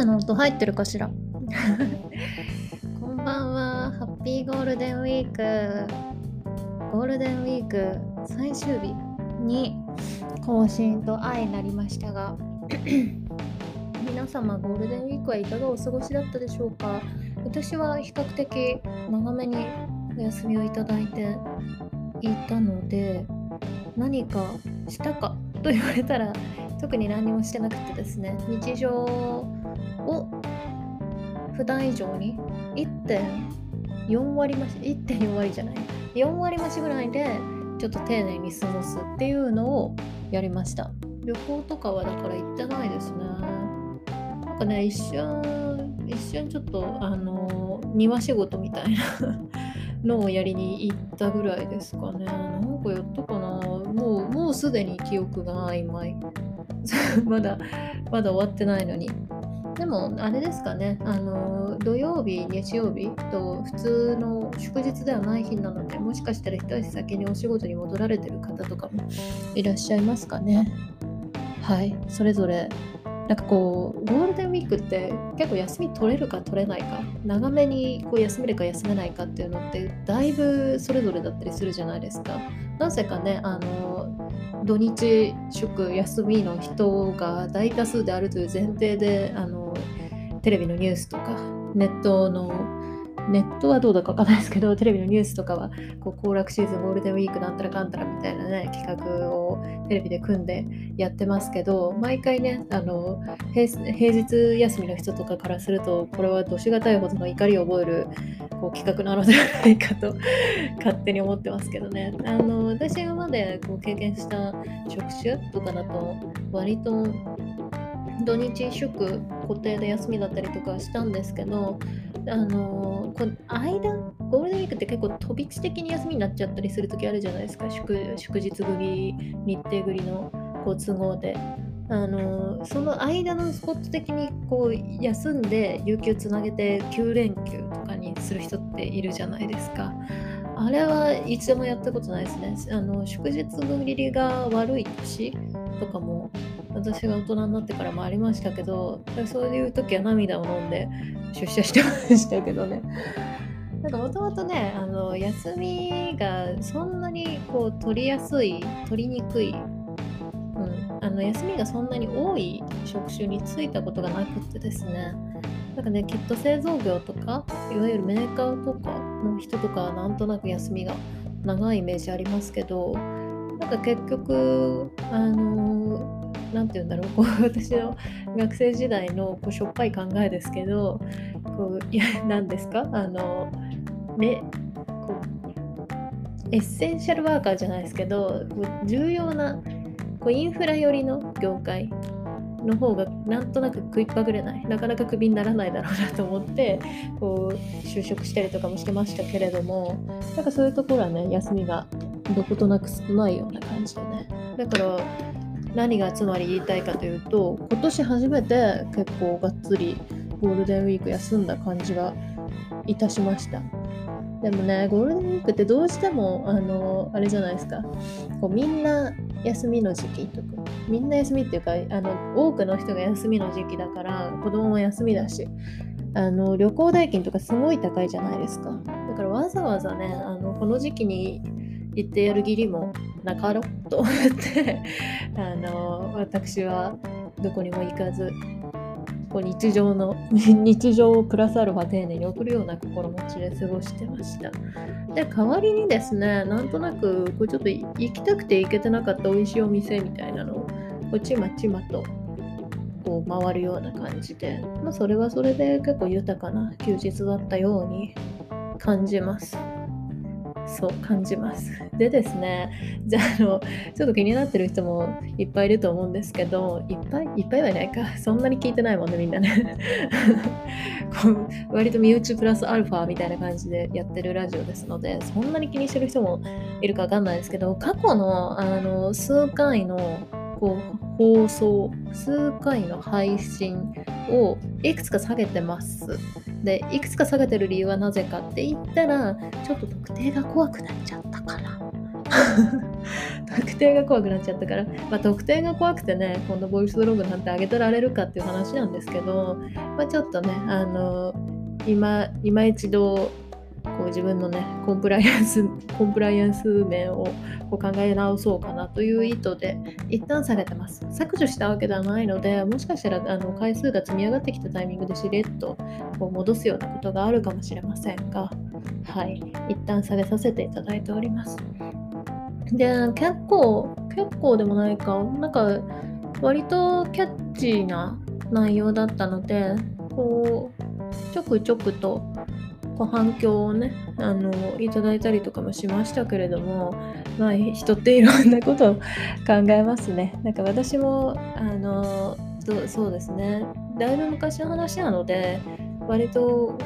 雨の音入ってるかしら？こんばんは。ハッピーゴールデンウィーク。ゴールデンウィーク最終日に更新と愛になりましたが 皆様ゴールデンウィークはいかがお過ごしだったでしょうか？私は比較的長めにお休みをいただいていたので何かしたかと言われたら特に何もしてなくてですね。日常を普段以上に1.4割増し1.4割じゃない4割増しぐらいでちょっと丁寧に過ごすっていうのをやりました。旅行とかはだから行ってないですね。なんかね一瞬一瞬ちょっとあの庭仕事みたいな のをやりに行ったぐらいですかね。なんかやったかな。もうもうすでに記憶が曖昧。まだまだ終わってないのに。でもあれですかね。あの土曜日日曜日と普通の祝日ではない日なのでもしかしたら一足先にお仕事に戻られてる方とかもいらっしゃいますかね。はい。それぞれなんかこうゴールデンウィークって結構休み取れるか取れないか長めにこう休めるか休めないかっていうのってだいぶそれぞれだったりするじゃないですか。なぜかねあの土日祝休みの人が大多数であるという前提であのテレビのニュースとかネットのネットはどうだかわかんないですけど、テレビのニュースとかは、こう、行楽シーズン、ゴールデンウィークなんたらかんたらみたいなね、企画をテレビで組んでやってますけど、毎回ね、あの、平日休みの人とかからすると、これはどしがたいほどの怒りを覚えるこう企画なのではないかと 勝手に思ってますけどね。あの、私がまでこう経験した職種とかだと、割と土日祝固定で休みだったりとかしたんですけどあのこ間ゴールデンウィークって結構飛び地的に休みになっちゃったりする時あるじゃないですか。祝日繰り日程繰りのこう都合で。あのその間のスポット的にこう休んで有給つなげて9連休とかにする人っているじゃないですかあれはいつでもやったことないですねあの祝日繰りが悪い年とかも私が大人になってからもありましたけどそういう時は涙を飲んで出社してましたけどね。なんかもともとねあの休みがそんなにこう取りやすい取りにくい、うん、あの休みがそんなに多い職種に就いたことがなくってですね。なんかねきっと製造業とかいわゆるメーカーとかの人とかはなんとなく休みが長いイメージありますけどなんか結局あの何て言うんだろう。こう私の学生時代のこうしょっぱい考えですけどこういや何ですか？あのねこうエッセンシャルワーカーじゃないですけど重要なこうインフラ寄りの業界の方がなんとなく食いっぱぐれない。なかなかクビにならないだろうなと思ってこう就職したりとかもしてましたけれどもなんかそういうところはね休みがどことなく少ないような感じでね。だから何がつまり言いたいかというと今年初めて結構がっつりゴールデンウィーク休んだ感じがいたしました。でもねゴールデンウィークってどうしてもあのあれじゃないですか。こうみんな休みの時期とかみんな休みっていうかあの多くの人が休みの時期だから子供も休みだしあの旅行代金とかすごい高いじゃないですか。だからわざわざねあのこの時期に行ってやる義理もなかろうと思ってあの私はどこにも行かずこう日常の日常をプラスアルファ丁寧に送るような心持ちで過ごしてました。で代わりにですねなんとなくこうちょっと行きたくて行けてなかった美味しいお店みたいなのをこうちまちまとこう回るような感じで、まあ、それはそれで結構豊かな休日だったように感じます。そう感じます。でですね、じゃああの、ちょっと気になってる人もいっぱいいると思うんですけど、いっぱいいっぱいはいないか。そんなに聞いてないもんね、みんなね。こう割と身内プラスアルファみたいな感じでやってるラジオですので、そんなに気にしてる人もいるかわかんないですけど、過去のあの数回のこう放送数回の配信をいくつか下げてます。でいくつか下げてる理由はなぜかって言ったらちょっと特定が怖くなっちゃったから 特定が怖くなっちゃったから、まあ、特定が怖くてねこんなボイスブログなんて上げてられるかっていう話なんですけど、まあ、ちょっとねあの今今一度こう自分のねコンプライアンスコンプライアンス面をこう考え直そうかなという意図で一旦下げてます。削除したわけではないのでもしかしたらあの回数が積み上がってきたタイミングでしれっとこう戻すようなことがあるかもしれませんがはい。一旦下げさせていただいております。で結構結構でもないかなんか割とキャッチーな内容だったのでこうちょくちょくとこう反響をねあのいただいたりとかもしましたけれどもまあ人っていろんなことを考えますね。なんか私もあのそうですね。だいぶ昔の話なので割と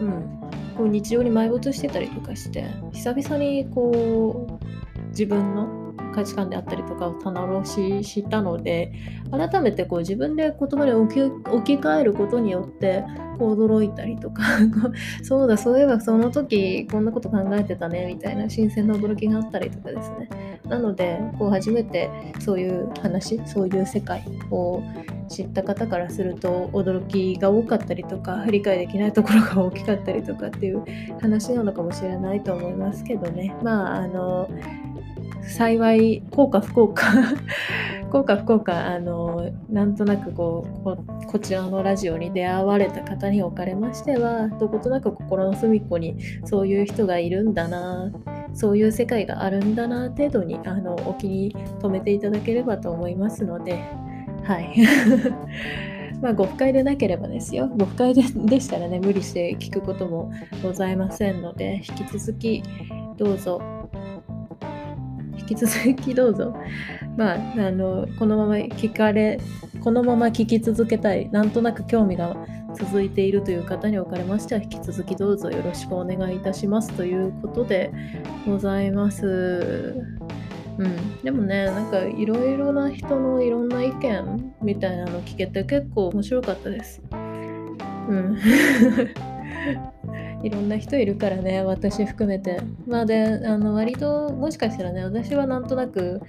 うんこう日常に埋没してたりとかして久々にこう自分の価値観であったりとかを棚卸ししたので改めてこう自分で言葉で置き置き換えることによってこう驚いたりとか そうだそういえばその時こんなこと考えてたねみたいな新鮮な驚きがあったりとかですね。なのでこう初めてそういう話そういう世界を知った方からすると驚きが多かったりとか理解できないところが大きかったりとかっていう話なのかもしれないと思いますけどね。まああの幸い効果不効果効果不効果あのなんとなくこうこちらのラジオに出会われた方におかれましてはどことなく心の隅っこにそういう人がいるんだなそういう世界があるんだな程度にあのお気に留めていただければと思いますのではい。まあ誤解でなければですよ。誤解ででしたらね無理して聞くこともございませんので引き続きどうぞ引き続きどうぞ。まあ、あの、このまま聞かれ、このまま聞き続けたい、なんとなく興味が続いているという方におかれましては、引き続きどうぞよろしくお願いいたしますということでございます。うん、でもね、なんかいろいろな人のいろんな意見みたいなの聞けて結構面白かったです。うん。いろんな人いるからね私含めて。まあであの割ともしかしたらね私はなんとなく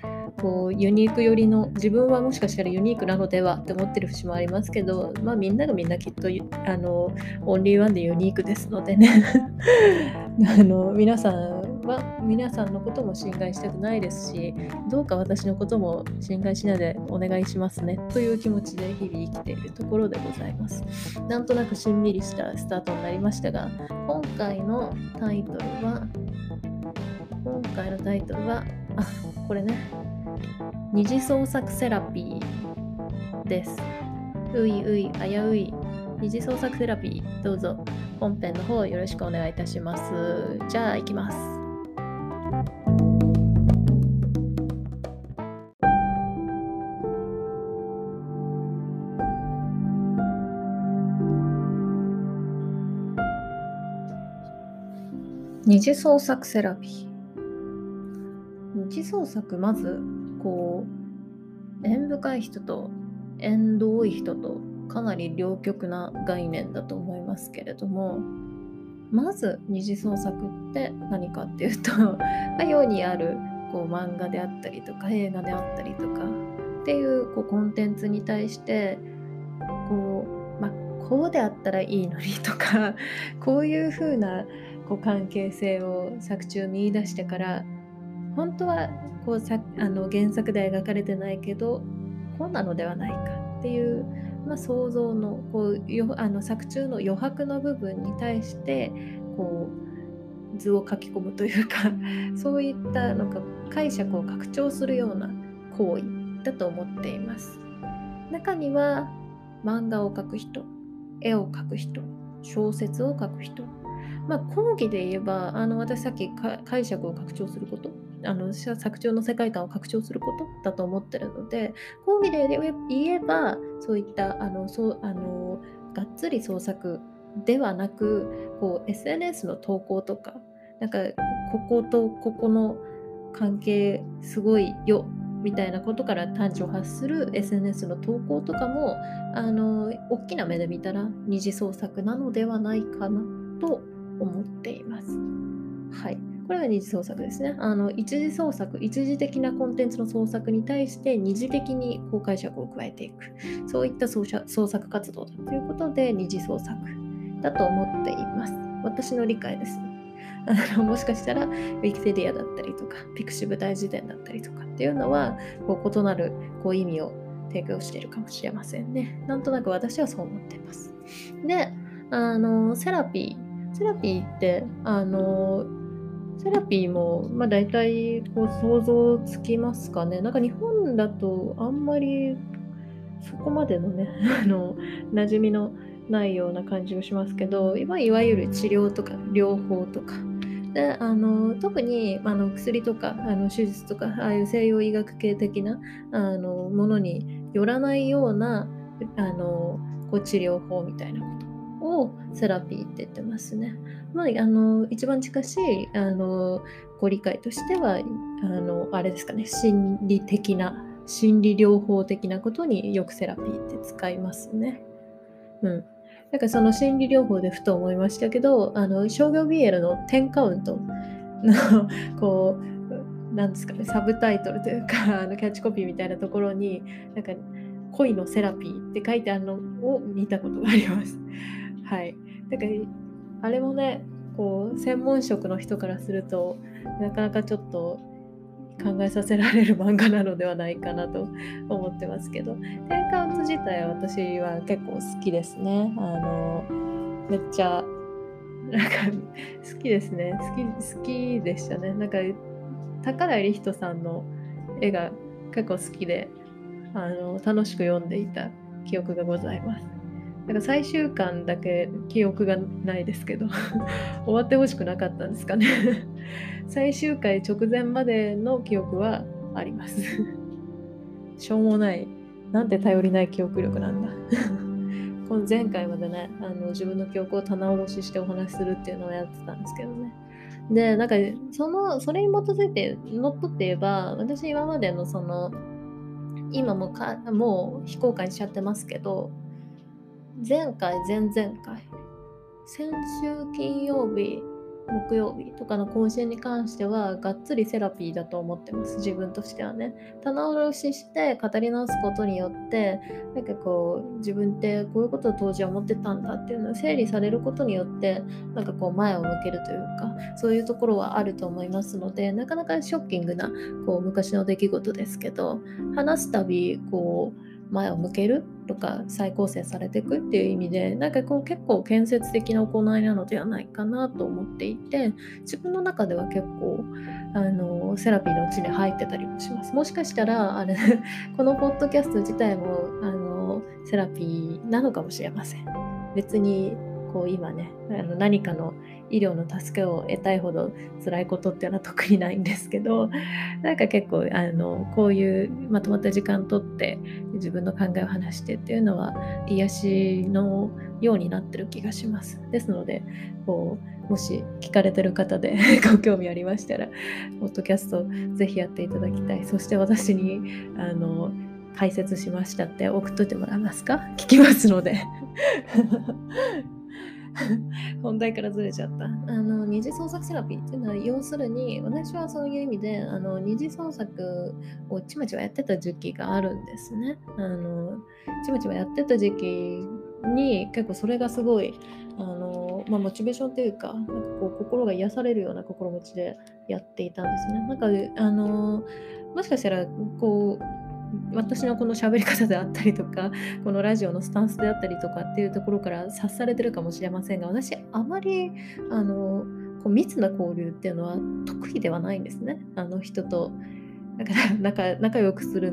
こうユニーク寄りの自分はもしかしたらユニークなのではって思ってる節もありますけどまあみんながみんなきっとあのオンリーワンでユニークですのでね。あの皆さんは皆さんのことも侵害したくないですしどうか私のことも侵害しないでお願いしますねという気持ちで日々生きているところでございます。なんとなくしんみりしたスタートになりましたが今回のタイトルは今回のタイトルはあこれね。二次創作セラピーです。ういうい危うい。二次創作セラピーどうぞ。本編の方よろしくお願いいたします。じゃあ行きます。二次創作セラピー。二次創作まずこう縁深い人と縁遠い人とかなり両極な概念だと思いますけれどもまず二次創作って何かっていうと 世にあるこう漫画であったりとか映画であったりとかっていうこうコンテンツに対してこう、まあ、こうであったらいいのにとかこういう風なこう関係性を作中見出してから本当はこうさあの原作では描かれてないけどこうなのではないかっていうまあ、想像のこうよあの作中の余白の部分に対してこう図を書き込むというかそういったなんか解釈を拡張するような行為だと思っています。中には漫画を描く人絵を描く人小説を書く人まあ講義で言えばあの私さっき解釈を拡張することあの作中の世界観を拡張することだと思ってるので講義で言えばそういったあのそうあのがっつり創作ではなくこう SNS の投稿とかなんかこことここの関係すごいよみたいなことから端緒を発する SNS の投稿とかもあの大きな目で見たら二次創作なのではないかなと思っています。はいこれが二次創作ですね。あの一次創作、一時的なコンテンツの創作に対して二次的にこう解釈を加えていく。そういった創作活動だということで二次創作だと思っています。私の理解です。あのもしかしたら Wikipedia だったりとか Pixiv 大辞典だったりとかっていうのはこう異なるこう意味を提供しているかもしれませんね。なんとなく私はそう思っています。で、あのセラピー。セラピーってあのセラピーも、まあ、大体こう想像つきますかね。なんか日本だとあんまりそこまでのね、あの馴染みのないような感じがしますけど、いわゆる治療とか療法とか、であの特にあの薬とかあの手術とかああいう西洋医学系的なあのものによらないようなあのこう治療法みたいなことをセラピーって言ってますね。まあ、あの一番近しいあのご理解としてはあのあれですかね心理的な心理療法的なことによくセラピーって使いますね。うん。なんかその心理療法でふと思いましたけど、あの商業 BL の10カウントの こう、なんですかね、サブタイトルというか、あのキャッチコピーみたいなところに、なんか恋のセラピーって書いてあるのを見たことがあります。はい。だからあれもね、こう専門職の人からするとなかなかちょっと考えさせられる漫画なのではないかなと 思ってますけど。テンカウント自体は私は結構好きですね。あのめっちゃなんか好きですね。好き好きでしたね。なんか宝井理人さんの絵が結構好きであの楽しく読んでいた記憶がございます。なんか最終巻だけ記憶がないですけど 終わってほしくなかったんですかね 最終回直前までの記憶はあります しょうもない。なんて頼りない記憶力なんだこの前回までね、あの自分の記憶を棚卸ししてお話しするっていうのをやってたんですけどね。で、なんか、その、それに基づいて、乗っ取って言えば、私今までのその、今もか、もう非公開しちゃってますけど、前回、前々回、先週金曜日、木曜日とかの更新に関してはがっつりセラピーだと思ってます自分としてはね。棚卸しして語り直すことによってなんかこう自分ってこういうことを当時は思ってたんだっていうのを整理されることによってなんかこう前を向けるというかそういうところはあると思いますのでなかなかショッキングなこう昔の出来事ですけど話すたびこう前を向けるとか再構成されていくっていう意味でなんかこう結構建設的な行いなのではないかなと思っていて自分の中では結構あのセラピーのうちに入ってたりもします。もしかしたらあれ このポッドキャスト自体もあのセラピーなのかもしれません。別にこう今ねあの何かの医療の助けを得たいほど辛いことっていうのは特にないんですけど なんか結構あのこういうまとまった時間とって自分の考えを話してっていうのは癒しのようになってる気がします。ですのでこうもし聞かれてる方で ご興味ありましたらポッドキャストぜひやっていただきたい。そして私にあの解説しましたって送っといてもらえますか？聞きますので。本題からずれちゃった。あの二次創作セラピーっていうのは要するに私はそういう意味であの二次創作をちまちまやってた時期があるんですね。あのちまちまやってた時期に結構それがすごいあの、まあ、モチベーションというかなんかこう心が癒されるような心持ちでやっていたんですね。なんかあのもしかしたらこう私のこの喋り方であったりとか このラジオのスタンスであったりとかっていうところから察されてるかもしれませんが私あまりあのこう密な交流っていうのは得意ではないんですね。あの人と。だから仲仲良くする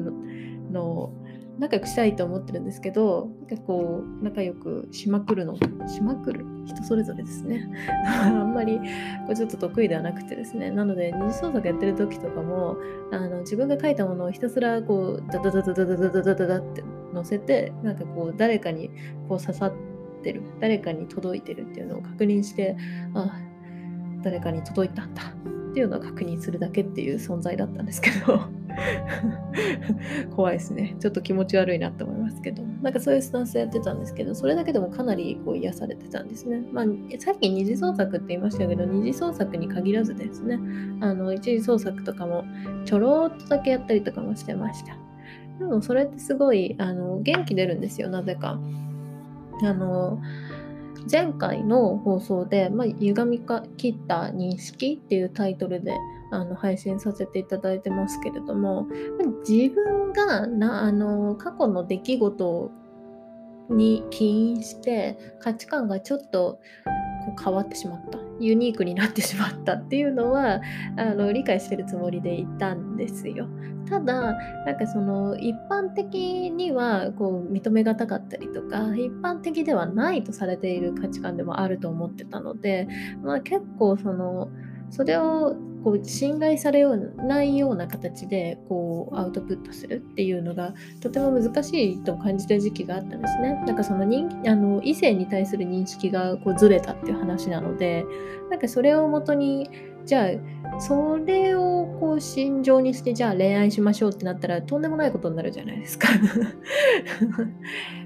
の仲良くしたいと思ってるんですけど結構仲良くしまくるのしまくる？人それぞれですね。あんまりこれちょっと得意ではなくてですね。なので二次創作やってる時とかもあの自分が書いたものをひたすらこうダダダダダダダダダダって載せてなんかこう誰かにこう刺さってる誰かに届いてるっていうのを確認してあ誰かに届いたんだっていうのを確認するだけっていう存在だったんですけど 怖いですね。ちょっと気持ち悪いなって思いますけど。なんかそういうスタンスやってたんですけどそれだけでもかなりこう癒されてたんですね。まあさっき二次創作って言いましたけど二次創作に限らずですね。あの一次創作とかもちょろっとだけやったりとかもしてました。でもそれってすごいあの元気出るんですよ。なぜか。あの前回の放送で「まあ、歪みか切った認識」っていうタイトルであの配信させていただいてますけれども自分がなあの過去の出来事に起因して価値観がちょっとこう変わってしまったユニークになってしまったっていうのはあの理解してるつもりでいたんですよ。ただなんかその一般的にはこう認めがたかったりとか一般的ではないとされている価値観でもあると思ってたので、まあ、結構そのそれをこう侵害されようないような形でこうアウトプットするっていうのがとても難しいと感じた時期があったんですね。なんかその人あの異性に対する認識がこうずれたっていう話なのでなんかそれをもとにじゃあそれをこう心情にしてじゃあ恋愛しましょうってなったらとんでもないことになるじゃないですか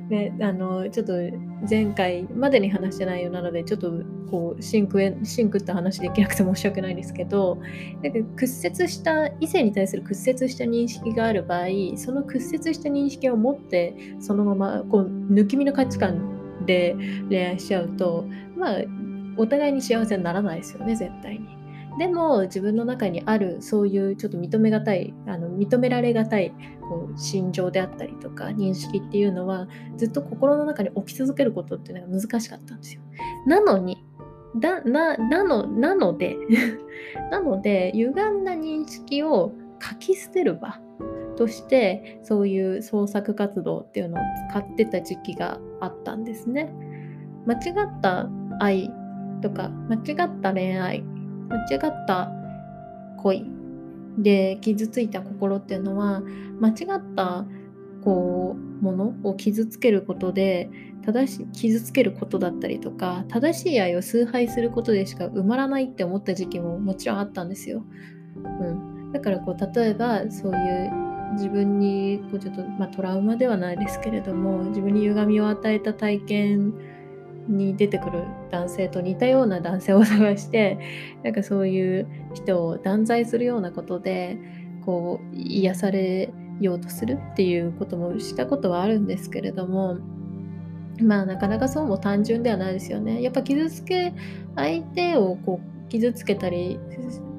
ね、あのちょっと前回までに話してないようなのでちょっとこうシンクへシンクって話できなくて申し訳ないんですけどなんか屈折した異性に対する屈折した認識がある場合その屈折した認識を持ってそのままこう抜き身の価値観で恋愛しちゃうとまあお互いに幸せにならないですよね絶対に。でも自分の中にあるそういうちょっと認めがたいあの認められがたいこう心情であったりとか認識っていうのはずっと心の中に起き続けることっていうのが難しかったんですよ。なのにだななのなので なので歪んだ認識を書き捨てる場としてそういう創作活動っていうのを使ってた時期があったんですね。間違った愛とか間違った恋愛間違った恋で傷ついた心っていうのは間違ったこうものを傷つけることで正し傷つけることだったりとか正しい愛を崇拝することでしか埋まらないって思った時期ももちろんあったんですよ。うん、だからこう例えばそういう自分にこうちょっと、まあ、トラウマではないですけれども自分に歪みを与えた体験に出てくる男性と似たような男性を探して なんかそういう人を断罪するようなことでこう癒されようとするっていうこともしたことはあるんですけれどもまあなかなかそうも単純ではないですよね。やっぱ傷つけ相手をこう傷つけたり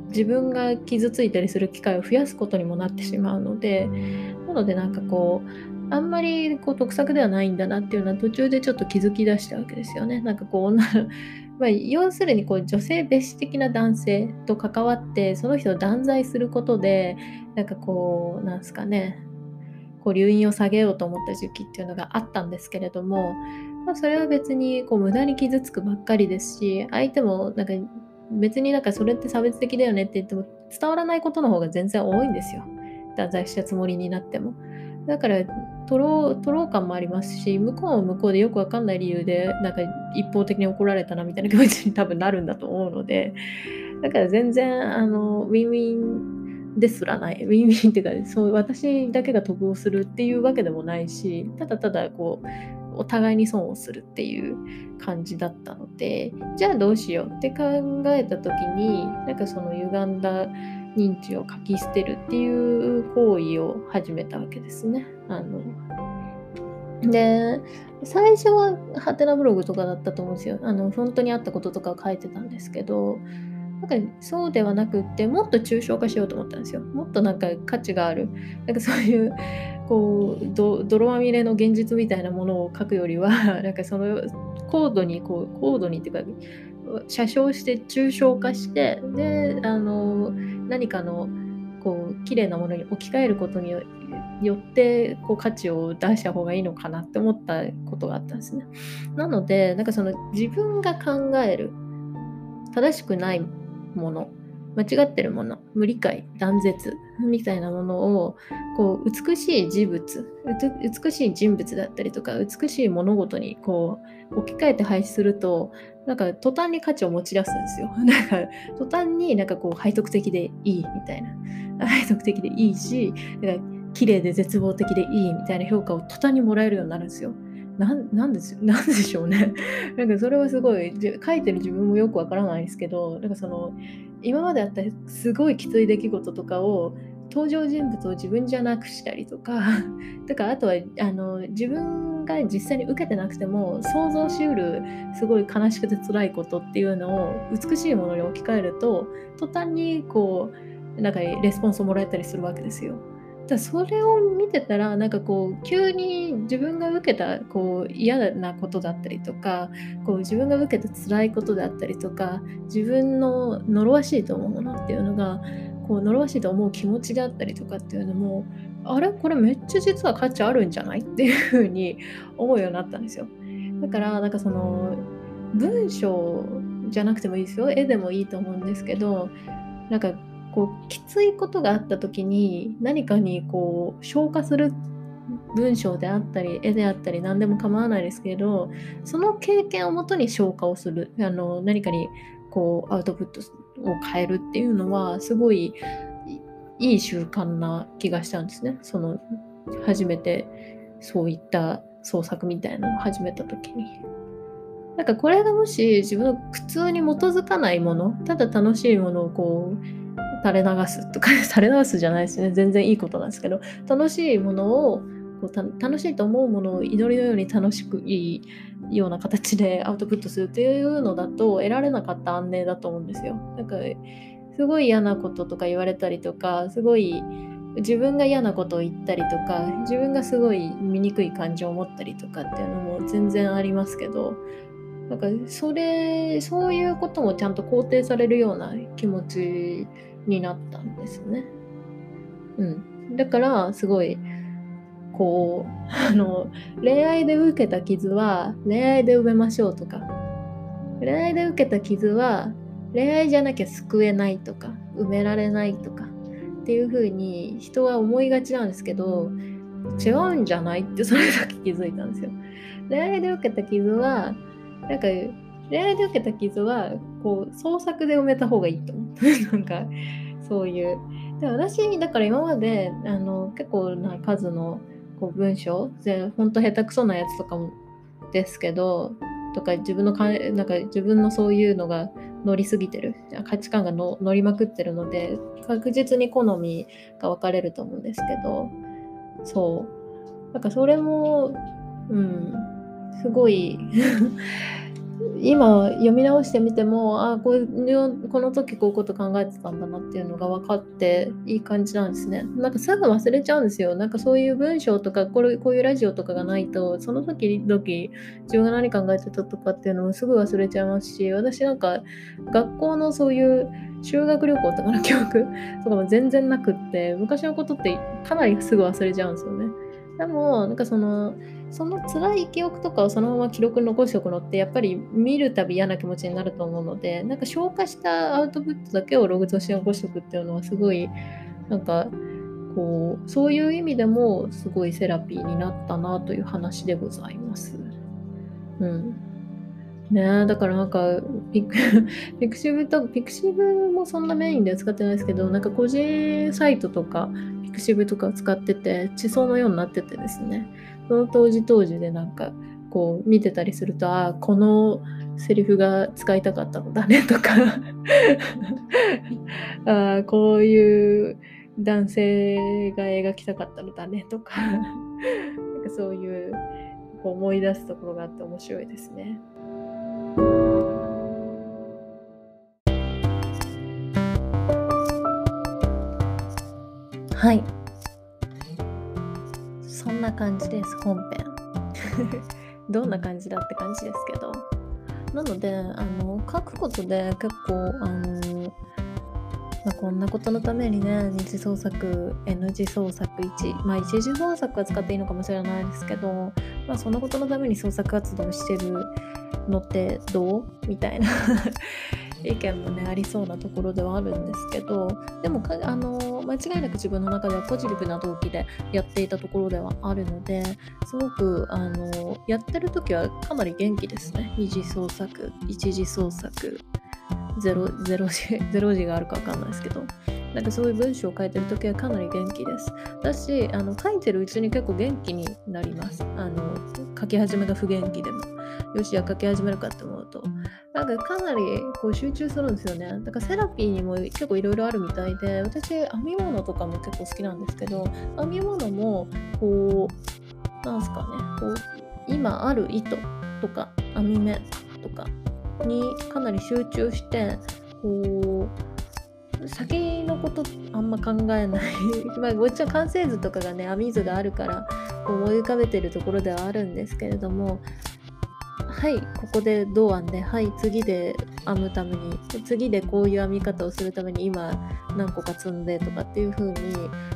自分が傷ついたりする機会を増やすことにもなってしまうのでなのでなんかこうあんまりこう得策ではないんだなっていうのは途中でちょっと気づき出したわけですよね。なんかこう まあ、要するにこう女性蔑視的な男性と関わってその人を断罪することでなんかこうなんですかねこう留飲を下げようと思った時期っていうのがあったんですけれども、まあ、それは別にこう無駄に傷つくばっかりですし相手もなんか別になんかそれって差別的だよねって言っても伝わらないことの方が全然多いんですよ断罪したつもりになっても。だから取ろう取ろう感もありますし向こうも向こうでよくわかんない理由でなんか一方的に怒られたなみたいな気持ちに多分なるんだと思うのでだから全然あのウィンウィンですらないウィンウィンっていうかそう私だけが得をするっていうわけでもないしただただこうお互いに損をするっていう感じだったのでじゃあどうしようって考えた時になんかその歪んだ認知を書き捨てるっていう行為を始めたわけですね。あので最初はハテナブログとかだったと思うんですよ。あの本当にあったこととか書いてたんですけどなんかそうではなくってもっと抽象化しようと思ったんですよ。もっとなんか価値があるなんかそういうこう泥まみれの現実みたいなものを書くよりは なんかその高度にこう高度にっていうか写生して抽象化してであの何かのこう綺麗なものに置き換えることによってこう価値を出した方がいいのかなって思ったことがあったんですね。なのでなんかその自分が考える正しくないもの間違ってるもの無理解断絶みたいなものをこう美しい事物美しい人物だったりとか美しい物事にこう置き換えて配置するとなんか途端に価値を持ち出すんですよ。なんか途端になんかこう背徳的でいいみたいな 背徳的でいいしなんか綺麗で絶望的でいいみたいな評価を途端にもらえるようになるんですよ。なんです なんでしょうね。なんかそれはすごい書いてる自分もよくわからないんですけどなんかその今まであったすごいきつい出来事とかを登場人物を自分じゃなくしたりとかとかあとはあの自分が実際に受けてなくても想像しうるすごい悲しくて辛いことっていうのを美しいものに置き換えると途端にこうなんかレスポンスをもらえたりするわけですよ。だそれを見てたらなんかこう急に自分が受けたこう嫌なことだったりとかこう自分が受けた辛いことだったりとか自分の呪わしいと思うものっていうのがこう呪わしいと思う気持ちであったりとかっていうのもあれ？これめっちゃ実は価値あるんじゃない？っていうふうに思うようになったんですよ。だからなんかその文章じゃなくてもいいですよ。絵でもいいと思うんですけどなんかこうきついことがあった時に何かにこう消化する文章であったり絵であったり何でも構わないですけどその経験をもとに消化をする。あの何かにこうアウトプットを変えるっていうのはすごいいい習慣な気がしたんですねその初めてそういった創作みたいなのを始めた時に。なんかこれがもし自分の苦痛に基づかないものただ楽しいものをこう垂れ流すとか 垂れ流すじゃないですね全然いいことなんですけど楽しいものをこう楽しいと思うものを祈りのように楽しくいいような形でアウトプットするっていうのだと得られなかった安寧だと思うんですよ。なんかすごい嫌なこととか言われたりとかすごい自分が嫌なことを言ったりとか自分がすごい醜い感情を持ったりとかっていうのも全然ありますけどなんかそれそういうこともちゃんと肯定されるような気持ちになったんですね。うん。だから、すごい、こう、あの、恋愛で受けた傷は恋愛で埋めましょうとか、恋愛で受けた傷は恋愛じゃなきゃ救えないとか、埋められないとか、っていう風に人は思いがちなんですけど、違うんじゃないってそれだけ気づいたんですよ。恋愛で受けた傷は、なんか恋愛で受けた傷はこう創作で埋めた方がいいと思う なんかそういうで私だから今まであの結構な数のこう文章ほんと下手くそなやつとかもですけどとか自分のかなんか自分のそういうのが乗りすぎてる。価値観がの乗りまくってるので確実に好みが分かれると思うんですけど。そう。なんかそれもうん。すごい今読み直してみてもあここの時こういうこと考えてたんだなっていうのが分かっていい感じなんですね。なんかすぐ忘れちゃうんですよ。なんかそういう文章とかこれこういうラジオとかがないとその時々自分が何考えてたとかっていうのもすぐ忘れちゃいますし私なんか学校のそういう修学旅行とかの記憶 とかも全然なくって昔のことってかなりすぐ忘れちゃうんですよね。でもなんかそのその辛い記憶とかをそのまま記録に残しておくのってやっぱり見るたび嫌な気持ちになると思うのでなんか消化したアウトプットだけをログとして残しておくっていうのはすごいなんかこうそういう意味でもすごいセラピーになったなという話でございます。うんねだからなんかピク pixiv と pixiv もそんなメインでは使ってないですけどなんか個人サイトとか pixiv とか使ってて地層のようになっててですねその当時当時でなんかこう見てたりするとああこのセリフが使いたかったのだねとか。ああこういう男性が描きたかったのだねとか。なんかそういうこう思い出すところがあって面白いですね。はい。そんな感じです本編。どんな感じだって感じですけど。なのであの書くことで結構あのまあ、こんなことのためにね二次創作 N 次創作1まあ一次創作は使っていいのかもしれないですけど、まあ、そんなことのために創作活動してるのってどう？みたいな意見もねありそうなところではあるんですけどでもあの間違いなく自分の中ではポジティブな動機でやっていたところではあるのですごくあのやってる時はかなり元気ですね。二次創作一次創作。ゼロゼロ時 ゼロ時があるか分かんないですけどなんかそういう文章を書いてる時はかなり元気です。だし、あの書いてるうちに結構元気になります。あの書き始めが不元気でも。よし、じゃあ書き始めるかって思うと。なんかかなりこう集中するんですよね。だからセラピーにも結構いろいろあるみたいで、私編み物とかも結構好きなんですけど、編み物もこう、なんすかね、こう今ある糸とか編み目とかにかなり集中して、こう先のことあんま考えない。まあもちろん完成図とかがね編み図があるから思い浮かべてるところではあるんですけれどもはいここで同案ではい次で編むために次でこういう編み方をするために今何個か積んでとかっていう風に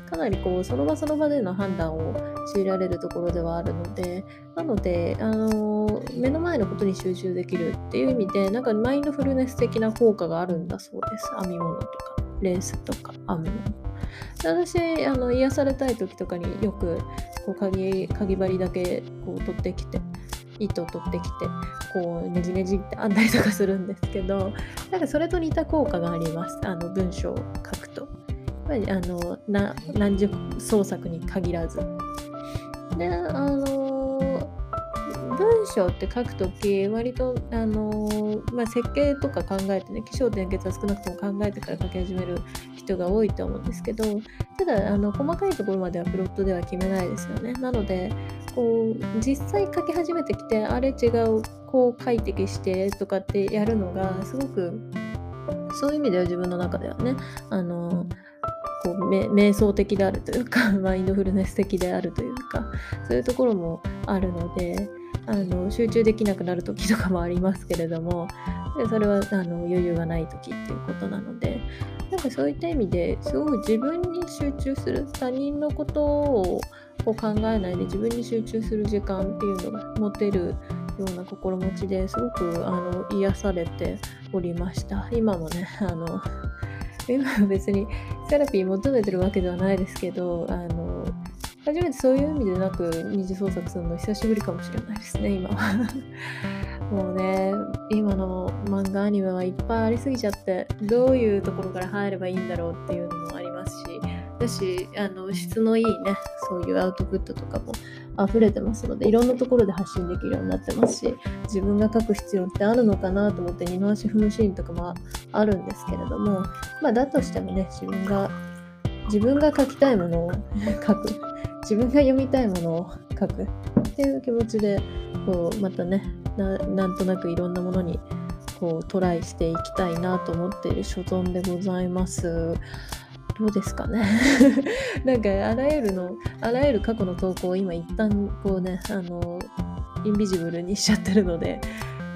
かなりこうその場その場での判断を強いられるところではあるのでなので、あの、目の前のことに集中できるっていう意味でなんかマインドフルネス的な効果があるんだそうです。編み物とかレースとか。編む物私あの癒されたい時とかによくこう鍵鍵針だけこう取ってきて糸を取ってきてこうねじねじって編んだりとかするんですけどなんかそれと似た効果がありますあの文章を書くと。やっぱりあの何十創作に限らず。であの文章って書くとき割とあの、まあ、設計とか考えてね起承転結は少なくとも考えてから書き始める人が多いと思うんですけどただあの細かいところまではプロットでは決めないですよねなのでこう実際書き始めてきてあれ違うこう書いてきしてとかってやるのがすごくそういう意味では自分の中ではねあのこう瞑想的であるというか マインドフルネス的であるというかそういうところもあるのであの集中できなくなる時とかもありますけれどもでそれはあの余裕がない時っていうことなのでなんかそういった意味ですごく自分に集中する他人のことを考えないで自分に集中する時間っていうのが持てるような心持ちですごくあの癒されておりました。今もね あの今は別にセラピー求めてるわけではないですけどあの初めてそういう意味でなく二次創作するの久しぶりかもしれないですね今は。もうね今の漫画アニメはいっぱいありすぎちゃってどういうところから入ればいいんだろうっていうのもだしあの質のいいねそういうアウトプットとかも溢れてますのでいろんなところで発信できるようになってますし自分が書く必要ってあるのかなと思って二の足踏むシーンとかもあるんですけれどもまあだとしてもね自分が自分が書きたいものを 書く自分が読みたいものを書くっていう気持ちでこうまたねなんとなくいろんなものにこうトライしていきたいなと思っている所存でございます。どうですかね。なんかあらゆるのあらゆる過去の投稿を今一旦こうねあのインビジブルにしちゃってるので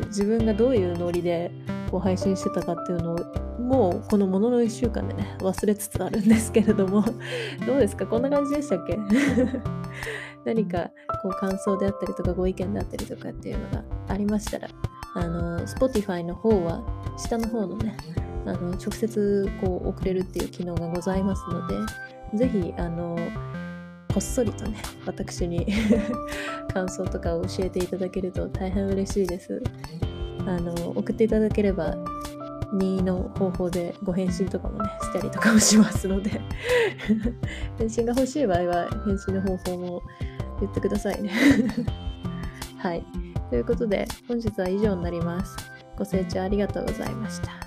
自分がどういうノリでこう配信してたかっていうのをもうこのものの1週間でね忘れつつあるんですけれども どうですか？こんな感じでしたっけ？何かこう感想であったりとかご意見であったりとかっていうのがありましたらあの Spotify の方は下の方のねあの直接こう送れるっていう機能がございますのでぜひあのこっそりとね私に 感想とかを教えていただけると大変嬉しいです。あの送っていただければ2の方法でご返信とかもねしたりとかもしますので 返信が欲しい場合は返信の方法も言ってくださいね。はい。ということで本日は以上になります。ご清聴ありがとうございました。